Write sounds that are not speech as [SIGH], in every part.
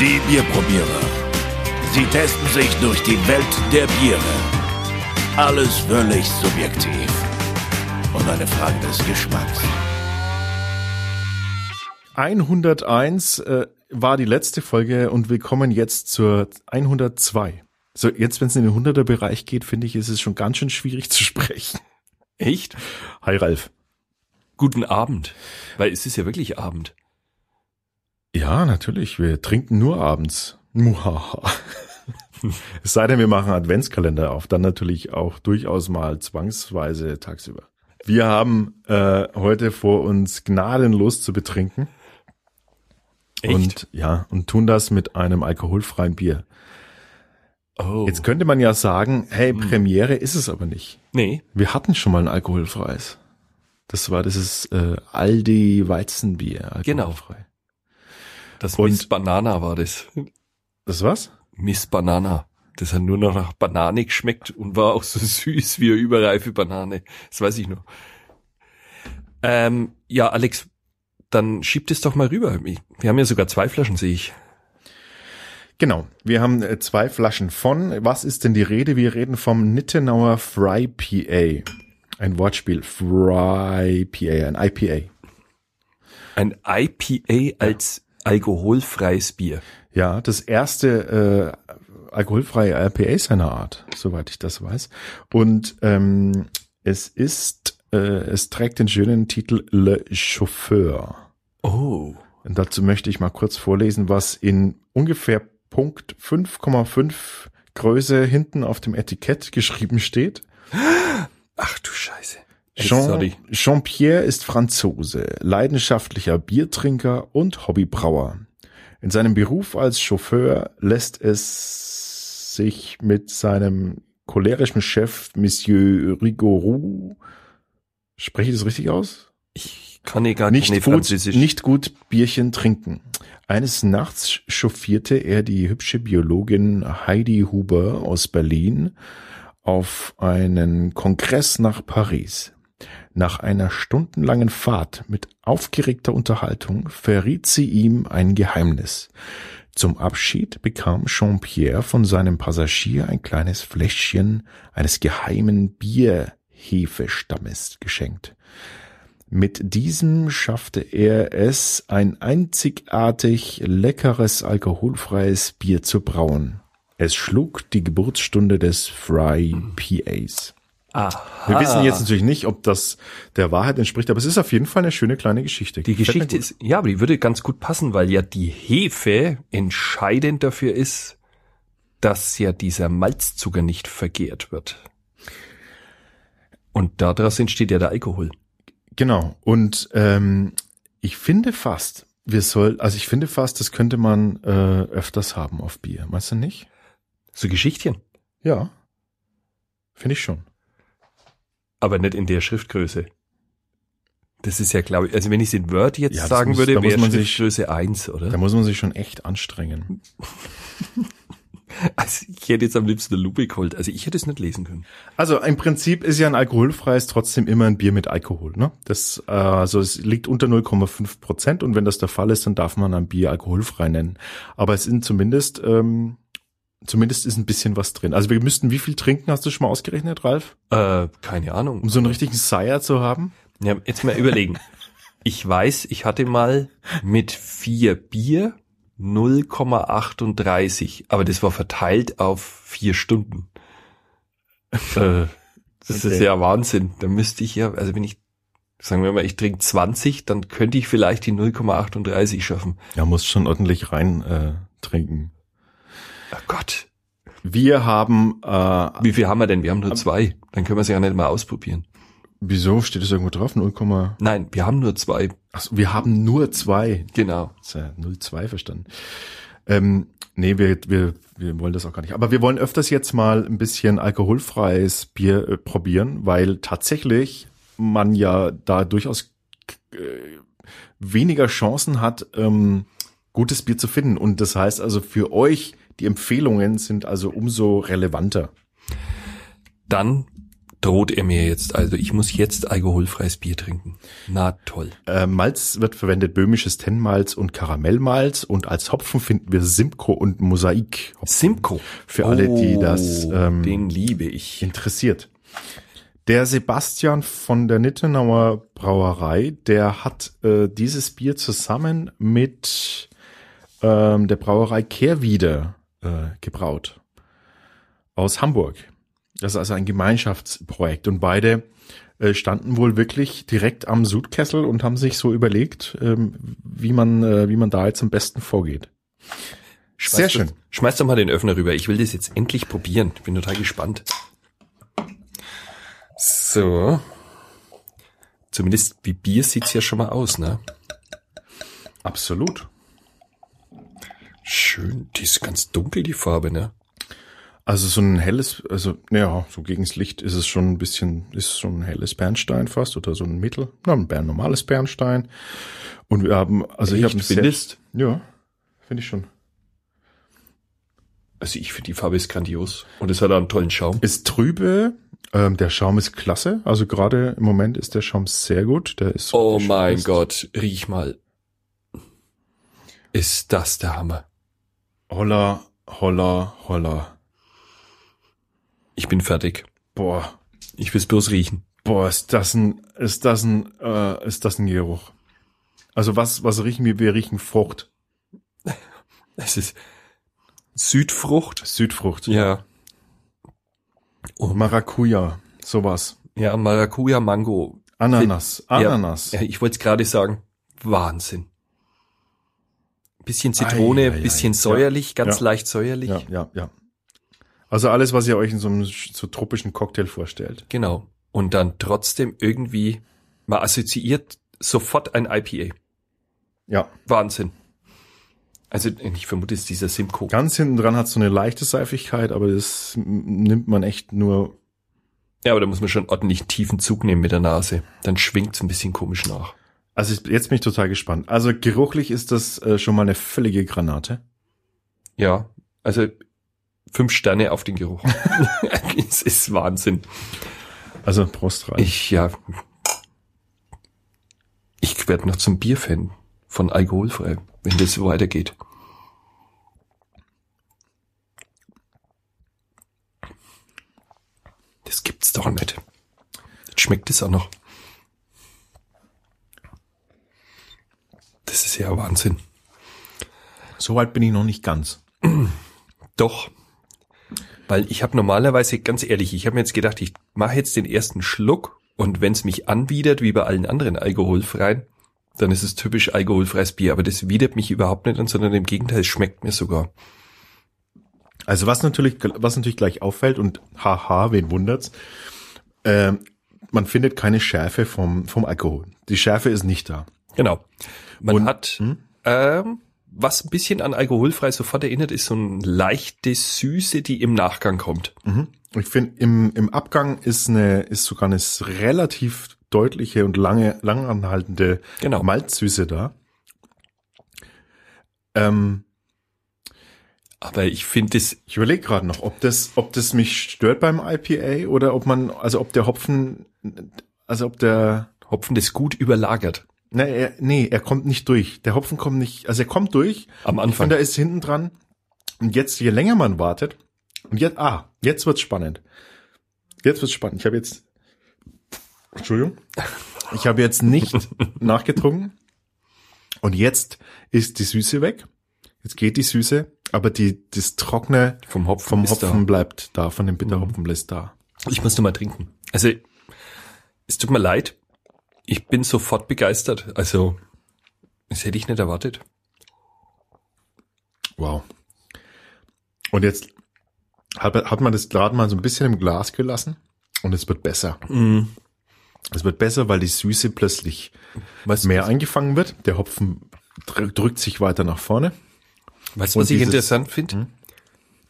Die Bierprobierer. Sie testen sich durch die Welt der Biere. Alles völlig subjektiv. Und eine Frage des Geschmacks. 101 äh, war die letzte Folge und wir kommen jetzt zur 102. So, jetzt, wenn es in den 100er Bereich geht, finde ich, ist es schon ganz schön schwierig zu sprechen. Echt? Hi Ralf. Guten Abend. Weil es ist ja wirklich Abend. Ja, natürlich. Wir trinken nur abends. Muhaha. [LAUGHS] es sei denn, wir machen Adventskalender auf, dann natürlich auch durchaus mal zwangsweise tagsüber. Wir haben äh, heute vor uns gnadenlos zu betrinken. Echt? Und ja, und tun das mit einem alkoholfreien Bier. Oh. Jetzt könnte man ja sagen, hey, Premiere ist es aber nicht. nee. Wir hatten schon mal ein alkoholfreies. Das war dieses äh, Aldi Weizenbier, Genau. Das Und- Miss Banana war das. Das was? Miss Banana. Das hat nur noch nach Banane geschmeckt und war auch so [LAUGHS] süß wie eine überreife Banane. Das weiß ich noch. Ähm, ja, Alex, dann schieb das doch mal rüber. Wir haben ja sogar zwei Flaschen, sehe ich. Genau. Wir haben äh, zwei Flaschen von. Was ist denn die Rede? Wir reden vom Nittenauer Fry PA. Ein Wortspiel. Fry PA, ein IPA. Ein IPA als alkoholfreies Bier. Ja, das erste äh, alkoholfreie IPA seiner Art, soweit ich das weiß. Und ähm, es ist, äh, es trägt den schönen Titel Le Chauffeur. Oh. Und dazu möchte ich mal kurz vorlesen, was in ungefähr Punkt 5,5 Größe hinten auf dem Etikett geschrieben steht. Ach du Scheiße. Ey, Jean. Jean-Pierre ist Franzose, leidenschaftlicher Biertrinker und Hobbybrauer. In seinem Beruf als Chauffeur lässt es sich mit seinem cholerischen Chef Monsieur Rigorou, spreche ich das richtig aus? Ich kann eh gar nicht keine gut, nicht gut Bierchen trinken. Eines Nachts chauffierte er die hübsche Biologin Heidi Huber aus Berlin auf einen Kongress nach Paris. Nach einer stundenlangen Fahrt mit aufgeregter Unterhaltung verriet sie ihm ein Geheimnis. Zum Abschied bekam Jean-Pierre von seinem Passagier ein kleines Fläschchen eines geheimen Bierhefestammes geschenkt. Mit diesem schaffte er es, ein einzigartig leckeres alkoholfreies Bier zu brauen. Es schlug die Geburtsstunde des Fry PAs. Aha. Wir wissen jetzt natürlich nicht, ob das der Wahrheit entspricht, aber es ist auf jeden Fall eine schöne kleine Geschichte. Die Gefällt Geschichte ist, ja, aber die würde ganz gut passen, weil ja die Hefe entscheidend dafür ist, dass ja dieser Malzzucker nicht vergehrt wird. Und daraus entsteht ja der Alkohol. Genau. Und ähm, ich finde fast, wir soll, also ich finde fast, das könnte man äh, öfters haben auf Bier. Meinst du nicht? So Geschichtchen. Ja. Finde ich schon. Aber nicht in der Schriftgröße. Das ist ja, glaube ich, also wenn ich es in Word jetzt Ja, sagen muss- würde, wäre man sich- Schriftgröße 1, oder? Da muss man sich schon echt anstrengen. [LAUGHS] Also ich hätte jetzt am liebsten eine Lupe geholt. Also ich hätte es nicht lesen können. Also im Prinzip ist ja ein alkoholfreies trotzdem immer ein Bier mit Alkohol. Ne? Das, äh, also es liegt unter 0,5 Prozent und wenn das der Fall ist, dann darf man ein Bier alkoholfrei nennen. Aber es sind zumindest, ähm, zumindest ist ein bisschen was drin. Also wir müssten wie viel trinken, hast du schon mal ausgerechnet, Ralf? Äh, keine Ahnung. Um so einen richtigen Sire zu haben? Ja, jetzt mal überlegen. [LAUGHS] Ich weiß, ich hatte mal mit vier Bier 0,38, aber das war verteilt auf vier Stunden. äh, das ist Okay. ja Wahnsinn. Da müsste ich ja, also wenn ich, sagen wir mal, ich trinke 20, dann könnte ich vielleicht die 0,38 schaffen. Ja, muss schon ordentlich rein äh, trinken. Oh Gott. Wir haben, äh, Wie viel haben wir denn? Wir haben nur zwei. Dann können wir es ja nicht mal ausprobieren. wieso steht das irgendwo drauf? 0, Nein, wir haben nur zwei. Achso, wir haben nur zwei. Genau. Das ist ja 0,2 verstanden. Ähm, nee, wir, wir, wir wollen das auch gar nicht. Aber wir wollen öfters jetzt mal ein bisschen alkoholfreies Bier äh, probieren, weil tatsächlich man ja da durchaus äh, weniger Chancen hat, ähm, gutes Bier zu finden. Und das heißt also für euch, die Empfehlungen sind also umso relevanter. Dann droht er mir jetzt. Also ich muss jetzt alkoholfreies Bier trinken. Na toll. Äh, Malz wird verwendet böhmisches Tennmalz und Karamellmalz und als Hopfen finden wir Simcoe und Mosaik. Simcoe. Für alle, die das ähm, den liebe ich. interessiert. Der Sebastian von der Nittenauer Brauerei, der hat äh, dieses Bier zusammen mit ähm, der Brauerei Kehrwieder äh, gebraut. Aus Hamburg. Das ist also ein Gemeinschaftsprojekt und beide äh, standen wohl wirklich direkt am Sudkessel und haben sich so überlegt, ähm, wie man, äh, wie man da jetzt am besten vorgeht. Sehr Schmeiß schön. doch- Schmeiß doch mal den Öffner rüber. Ich will das jetzt endlich probieren. Bin total gespannt. So. Zumindest wie Bier sieht's ja schon mal aus, ne? Absolut. Schön. Die ist ganz dunkel, die Farbe, ne? Also so ein helles, also ja, so gegens Licht ist es schon ein bisschen, ist schon ein helles Bernstein fast oder so ein Mittel, na, ein normales Bernstein. Und wir haben, also ich Echt? habe Findest? Ja, finde ich schon. Also ich finde die Farbe ist grandios. Und es hat auch einen tollen Schaum. Ist trübe, ähm, der Schaum ist klasse. Also gerade im Moment ist der Schaum sehr gut. Der ist Oh mein Gott, riech mal. Ist das der Hammer. Holla, holla, holla. Ich bin fertig. Boah, Ich will's bloß riechen. boah, ist das ein, ist das ein, äh, ist das ein Geruch? Also was, was riechen wir? Wir riechen Frucht, [LAUGHS] Es ist Südfrucht. Südfrucht. Ja. Oh, Maracuja, sowas. ja, Maracuja, Mango. Ananas. Ananas. Ja, ich wollte es gerade sagen. Wahnsinn. Bisschen Zitrone, Ei, ei, ei. bisschen Ja. säuerlich, ganz Ja. leicht säuerlich. Ja, ja, ja. Also alles, was ihr euch in so einem so tropischen Cocktail vorstellt. Genau. Und dann trotzdem irgendwie, man assoziiert sofort ein IPA. Ja. Wahnsinn. Also ich vermute, es ist dieser Simcoe. Ganz hinten dran hat so eine leichte Seifigkeit, aber das nimmt man echt nur. Ja, aber da muss man schon ordentlich tiefen Zug nehmen mit der Nase. Dann schwingt es ein bisschen komisch nach. Also ich- jetzt bin ich total gespannt. Also geruchlich ist das äh, schon mal eine völlige Granate. Ja, also fünf Sterne auf den Geruch. [LAUGHS] [LAUGHS] es ist Wahnsinn. Also Prost rein. Ich, ja. Ich werde noch zum Bierfan von alkoholfrei, wenn das so weitergeht. Das gibt's doch nicht. Jetzt schmeckt es auch noch. Das ist ja Wahnsinn. so weit bin ich noch nicht ganz. Doch. Weil ich habe normalerweise, ganz ehrlich, ich habe mir jetzt gedacht, ich mache jetzt den ersten Schluck und wenn es mich anwidert, wie bei allen anderen alkoholfreien, dann ist es typisch alkoholfreies Bier. Aber das widert mich überhaupt nicht an, sondern im Gegenteil, es schmeckt mir sogar. Also was natürlich, was natürlich gleich auffällt und haha, wen wundert's? Ähm, man findet keine Schärfe vom, vom Alkohol. Die Schärfe ist nicht da. Genau. Man Und- hat, hm? ähm, was ein bisschen an alkoholfrei sofort erinnert, ist so eine leichte Süße, die im Nachgang kommt. Mhm. Ich finde, im, im Abgang ist eine, ist sogar eine relativ deutliche und lange, langanhaltende Genau. Malzsüße da. Ähm, Aber ich finde es, ich überlege gerade noch, ob das, ob das mich stört beim IPA oder ob man, also ob der Hopfen, also ob der, Hopfen das gut überlagert. Ne, er, nee, er kommt nicht durch. Der Hopfen kommt nicht, also er kommt durch. Am Anfang. finde, er ist hinten dran. Und jetzt, je länger man wartet, und jetzt, ah, jetzt wird's spannend. Jetzt wird's spannend. Ich habe jetzt, Entschuldigung, ich habe jetzt nicht [LAUGHS] nachgetrunken. Und jetzt ist die Süße weg. Jetzt geht die Süße, aber die, das Trockene Vom Hopfen vom Hopfen da. Mhm. bleibt da, von dem Bitterhopfen bleibt da. Ich muss noch mal trinken. Also, es tut mir leid. Ich bin sofort begeistert. Also, das hätte ich nicht erwartet. Wow. Und jetzt hat, hat man das gerade mal so ein bisschen im Glas gelassen und es wird besser. Mhm. Es wird besser, weil die Süße plötzlich Weißt, mehr eingefangen wird. Der Hopfen dr- drückt sich weiter nach vorne. weißt du, was ich interessant finde?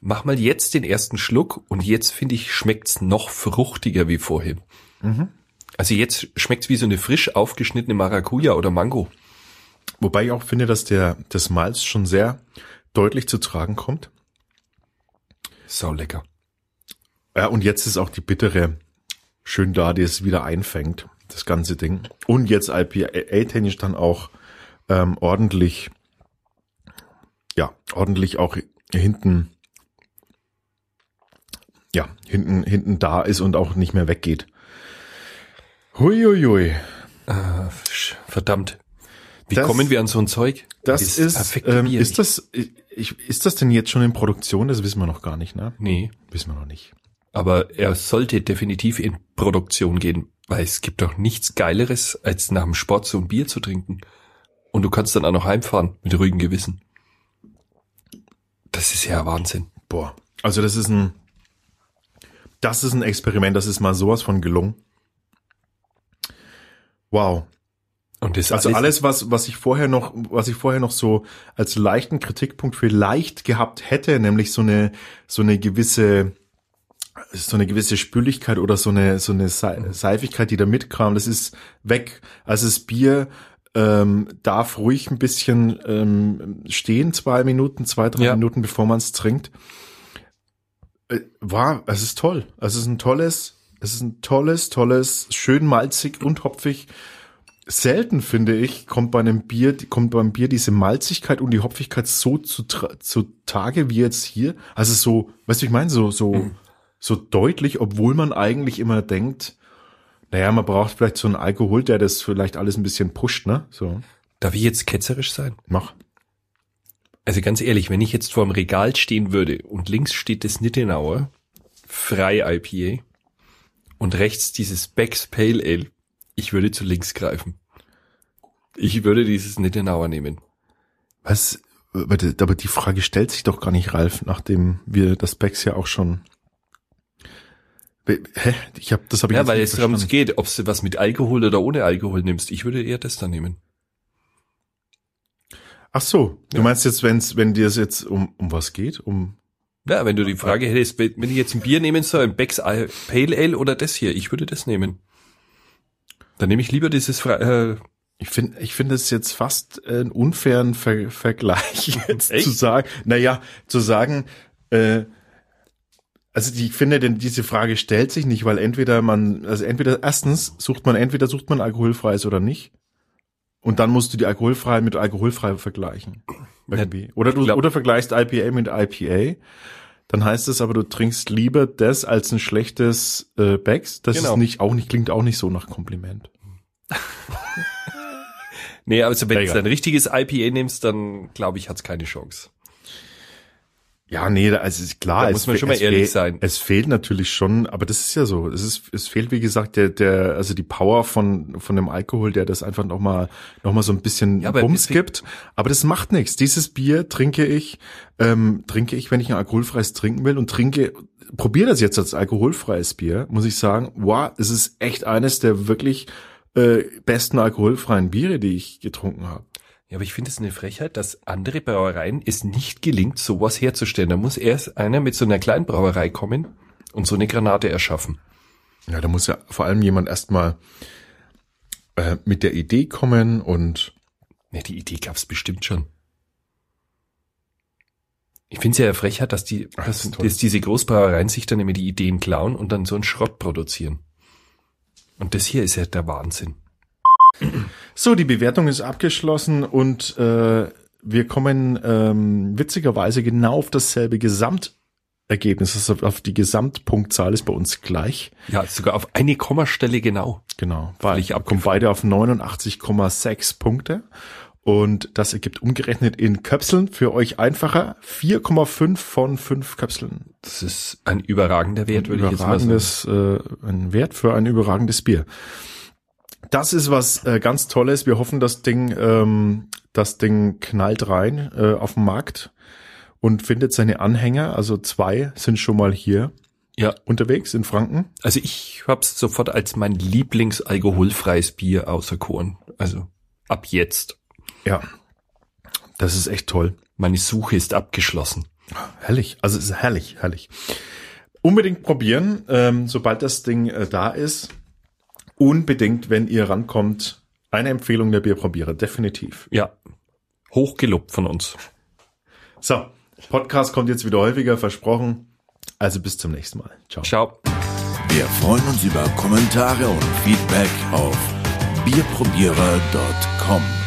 Mach mal jetzt den ersten Schluck und jetzt finde ich, schmeckt's noch fruchtiger wie vorhin. Also jetzt schmeckt's wie so eine frisch aufgeschnittene Maracuja oder Mango. Wobei ich auch finde, dass der das Malz schon sehr deutlich zu tragen kommt. Sau lecker. Ja, und jetzt ist auch die bittere schön da das wieder einfängt, das ganze Ding. Und jetzt IPA-technisch dann auch ähm, ordentlich, ja, ordentlich auch hinten, ja, hinten, hinten da ist und auch nicht mehr weggeht. Huiuiui. Ah, verdammt. Wie Das- kommen wir an so ein Zeug? Das ist, perfekte ähm, ist das, ich, ist das denn jetzt schon in Produktion? Das wissen wir noch gar nicht, ne? Nee, Wissen wir noch nicht. aber er sollte definitiv in Produktion gehen, weil es gibt doch nichts Geileres, als nach dem Sport so ein Bier zu trinken. Und du kannst dann auch noch heimfahren mit ruhigem Gewissen. Das ist ja Wahnsinn. Boah. Also das ist ein, das ist ein Experiment, das ist mal sowas von gelungen. Wow. Und das Also alles, was, was ich vorher noch, was ich vorher noch so als leichten Kritikpunkt vielleicht gehabt hätte, nämlich so eine, so eine gewisse, so eine gewisse Spüligkeit oder so eine, so eine Sei- Seifigkeit, die da mitkam, das ist weg. Also das Bier, ähm, darf ruhig ein bisschen ähm, stehen, zwei Minuten, zwei, drei Ja. Minuten, bevor man es trinkt. Äh, war, es ist toll. Es ist ein tolles, es ist ein tolles, tolles, schön malzig und hopfig. Selten finde ich, kommt bei einem Bier, kommt beim Bier diese Malzigkeit und die Hopfigkeit so zu, zu Tage wie jetzt hier. Also so, weißt du, ich meine, so, so, so deutlich, obwohl man eigentlich immer denkt, naja, man braucht vielleicht so einen Alkohol, der das vielleicht alles ein bisschen pusht, ne? So, Darf ich jetzt ketzerisch sein? mach. Also ganz ehrlich, wenn ich jetzt vor dem Regal stehen würde und links steht das Nittenauer, frei IPA und rechts dieses Becks Pale Ale, ich würde zu links greifen. Ich würde dieses Nittenauer nehmen. Was, aber die Frage stellt sich doch gar nicht, Ralf, nachdem wir das Becks ja auch schon. Hä? Ich hab, das habe ich Ja, jetzt weil es darum geht, ob du was mit Alkohol oder ohne Alkohol nimmst. Ich würde eher das dann nehmen. Ach so, du Ja. meinst jetzt, wenn's, wenn dir es jetzt um, um was geht? Um, Ja, wenn du die Frage hättest, wenn ich jetzt ein Bier nehmen soll, ein Becks Pale Ale oder das hier, ich würde das nehmen. Dann nehme ich lieber dieses Fre äh, ich finde, ich finde es jetzt fast einen unfairen Ver Vergleich [LAUGHS] jetzt Echt? zu sagen, naja, zu sagen, äh, also ich finde, denn diese Frage stellt sich nicht, weil entweder man, also entweder erstens sucht man, entweder sucht man alkoholfreies oder nicht. Und dann musst du die alkoholfrei mit alkoholfrei vergleichen. Irgendwie. Oder du, oder vergleichst IPA mit IPA. Dann heißt es aber, du trinkst lieber das als ein schlechtes äh, Becks. Das Genau. ist nicht, auch nicht, klingt auch nicht so nach Kompliment. [LAUGHS] Nee, also wenn du ein richtiges IPA nimmst, dann glaube ich, hat's keine Chance. Ja, nee, also ist klar. Da es muss man schon mal ehrlich sein. Es fehlt natürlich schon, aber das ist ja so. Es ist, es fehlt, wie gesagt, der, der, also die Power von, von dem Alkohol, der das einfach noch mal, noch mal so ein bisschen Ja, aber Bums gibt. Aber das macht nichts. Dieses Bier trinke ich, ähm, trinke ich, wenn ich ein alkoholfreies trinken will und trinke, probiere das jetzt als alkoholfreies Bier, muss ich sagen, wow, es ist echt eines der wirklich äh, besten alkoholfreien Biere, die ich getrunken habe. Ja, aber ich finde es eine Frechheit, dass andere Brauereien es nicht gelingt, sowas herzustellen. Da muss erst einer mit so einer kleinen Brauerei kommen und so eine Granate erschaffen. Ja, da muss ja vor allem jemand erstmal äh, mit der Idee kommen und Ja, die Idee gab's bestimmt schon. Ich finde es ja eine Frechheit, dass die, Ach, das dass, dass diese Großbrauereien sich dann immer die Ideen klauen und dann so einen Schrott produzieren. Und das hier ist ja der Wahnsinn. So, die Bewertung ist abgeschlossen und äh, wir kommen ähm, witzigerweise genau auf dasselbe Gesamtergebnis. Also auf die Gesamtpunktzahl ist bei uns gleich. Ja, sogar auf eine Kommastelle genau. Genau. Wir abgefahren. kommen beide auf 89,6 Punkte. Und das ergibt umgerechnet in Köpseln für euch einfacher 4,5 von 5 Köpseln. Das ist ein überragender Wert, würde ich jetzt mal sagen. überragendes, äh, ein Wert für ein überragendes Bier. Das ist was äh, ganz Tolles. Wir hoffen, das Ding, ähm, das Ding knallt rein äh, auf den Markt und findet seine Anhänger. Also zwei sind schon mal hier Ja, unterwegs in Franken. also ich hab's sofort als mein Lieblingsalkoholfreies Bier auserkoren. Also ab jetzt. Ja, das ist echt toll. Meine Suche ist abgeschlossen. Herrlich. Also es ist herrlich, herrlich. Unbedingt probieren, ähm, sobald das Ding äh, da ist. Unbedingt, wenn ihr rankommt, eine Empfehlung der Bierprobierer, definitiv. Ja, hochgelobt von uns. So, Podcast kommt jetzt wieder häufiger, versprochen. Also bis zum nächsten Mal. Ciao. Ciao. Wir freuen uns über Kommentare und Feedback auf bierprobierer.com.